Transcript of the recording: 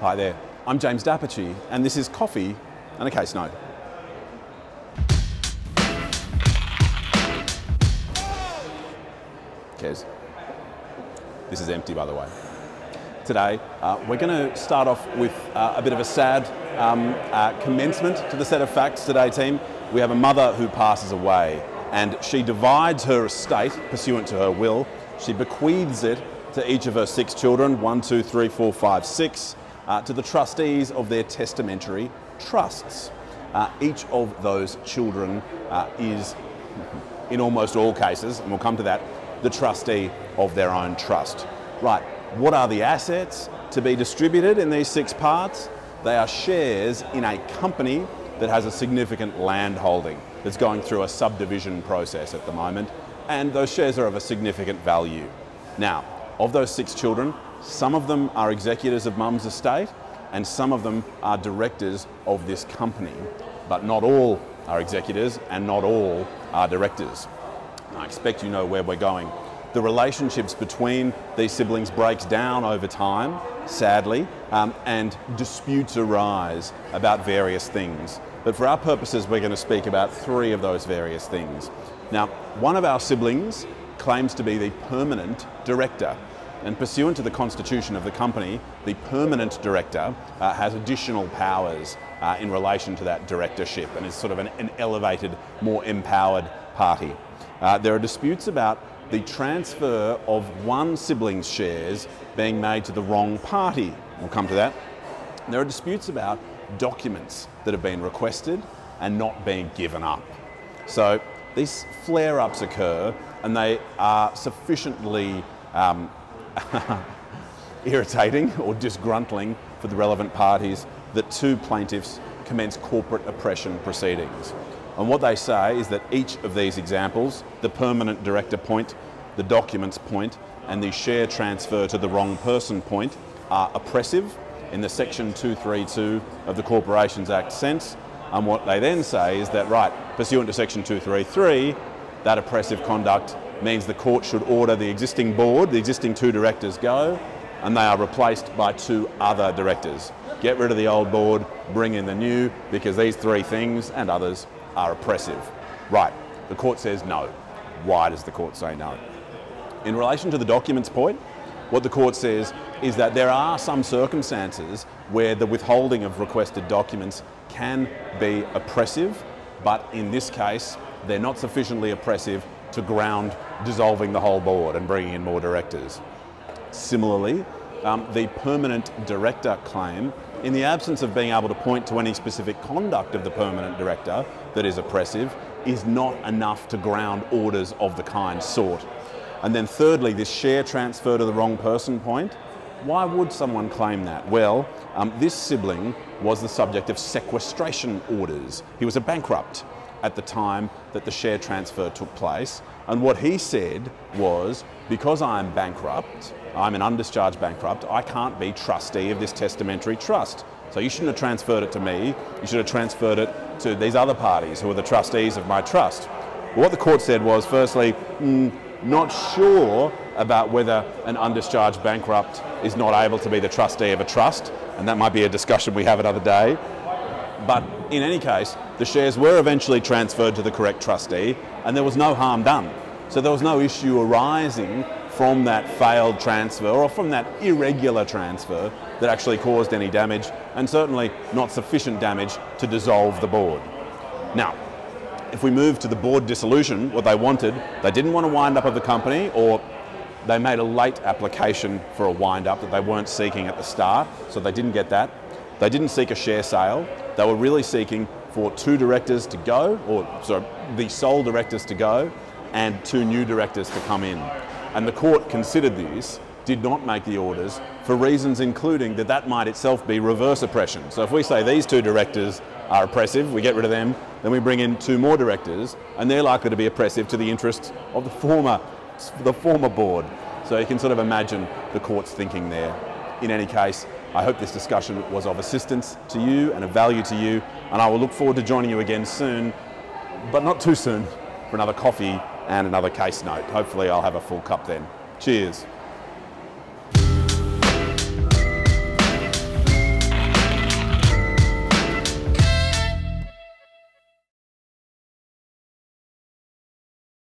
Hi there, I'm James d'Apice, and this is Coffee and a Case Note. Kez. This is empty, by the way. Today, uh, we're going to start off with uh, a bit of a sad um, uh, commencement to the set of facts today, team. We have a mother who passes away, and she divides her estate pursuant to her will. She bequeaths it to each of her six children one, two, three, four, five, six uh, to the trustees of their testamentary trusts. Uh, each of those children uh, is, in almost all cases, and we'll come to that, the trustee of their own trust. Right, what are the assets to be distributed in these six parts? They are shares in a company that has a significant land holding that's going through a subdivision process at the moment, and those shares are of a significant value. Now, of those six children, some of them are executors of mum's estate, and some of them are directors of this company, but not all are executors and not all are directors. I expect you know where we're going. The relationships between these siblings breaks down over time, sadly, um, and disputes arise about various things. But for our purposes, we're going to speak about three of those various things. Now, one of our siblings claims to be the permanent director. And pursuant to the constitution of the company, the permanent director uh, has additional powers uh, in relation to that directorship and is sort of an, an elevated, more empowered party. Uh, there are disputes about the transfer of one sibling's shares being made to the wrong party. We'll come to that. There are disputes about documents that have been requested and not being given up. So these flare ups occur and they are sufficiently um, irritating or disgruntling for the relevant parties that two plaintiffs commence corporate oppression proceedings. And what they say is that each of these examples, the permanent director point, the documents point, and the share transfer to the wrong person point, are oppressive in the section 232 of the Corporations Act sense. And what they then say is that, right, pursuant to section 233, that oppressive conduct means the court should order the existing board, the existing two directors go, and they are replaced by two other directors. Get rid of the old board, bring in the new, because these three things and others are oppressive. Right, the court says no. Why does the court say no? In relation to the documents point, what the court says is that there are some circumstances where the withholding of requested documents can be oppressive, but in this case, they're not sufficiently oppressive to ground dissolving the whole board and bringing in more directors. Similarly, um, the permanent director claim, in the absence of being able to point to any specific conduct of the permanent director that is oppressive, is not enough to ground orders of the kind sought. And then, thirdly, this share transfer to the wrong person point. Why would someone claim that? Well, um, this sibling was the subject of sequestration orders. He was a bankrupt at the time that the share transfer took place. And what he said was because I'm bankrupt, I'm an undischarged bankrupt, I can't be trustee of this testamentary trust. So you shouldn't have transferred it to me, you should have transferred it to these other parties who are the trustees of my trust. What the court said was firstly, mm, not sure about whether an undischarged bankrupt is not able to be the trustee of a trust, and that might be a discussion we have another day. But in any case, the shares were eventually transferred to the correct trustee and there was no harm done. So there was no issue arising from that failed transfer or from that irregular transfer that actually caused any damage and certainly not sufficient damage to dissolve the board. Now, if we move to the board dissolution, what they wanted, they didn't want to wind up of the company or they made a late application for a wind up that they weren't seeking at the start, so they didn't get that. They didn't seek a share sale. They were really seeking for two directors to go, or sorry, the sole directors to go, and two new directors to come in. And the court considered this, did not make the orders for reasons including that that might itself be reverse oppression. So if we say these two directors are oppressive, we get rid of them, then we bring in two more directors, and they're likely to be oppressive to the interests of the former, the former board. So you can sort of imagine the court's thinking there. In any case, I hope this discussion was of assistance to you and of value to you, and I will look forward to joining you again soon, but not too soon, for another coffee and another case note. Hopefully, I'll have a full cup then. Cheers.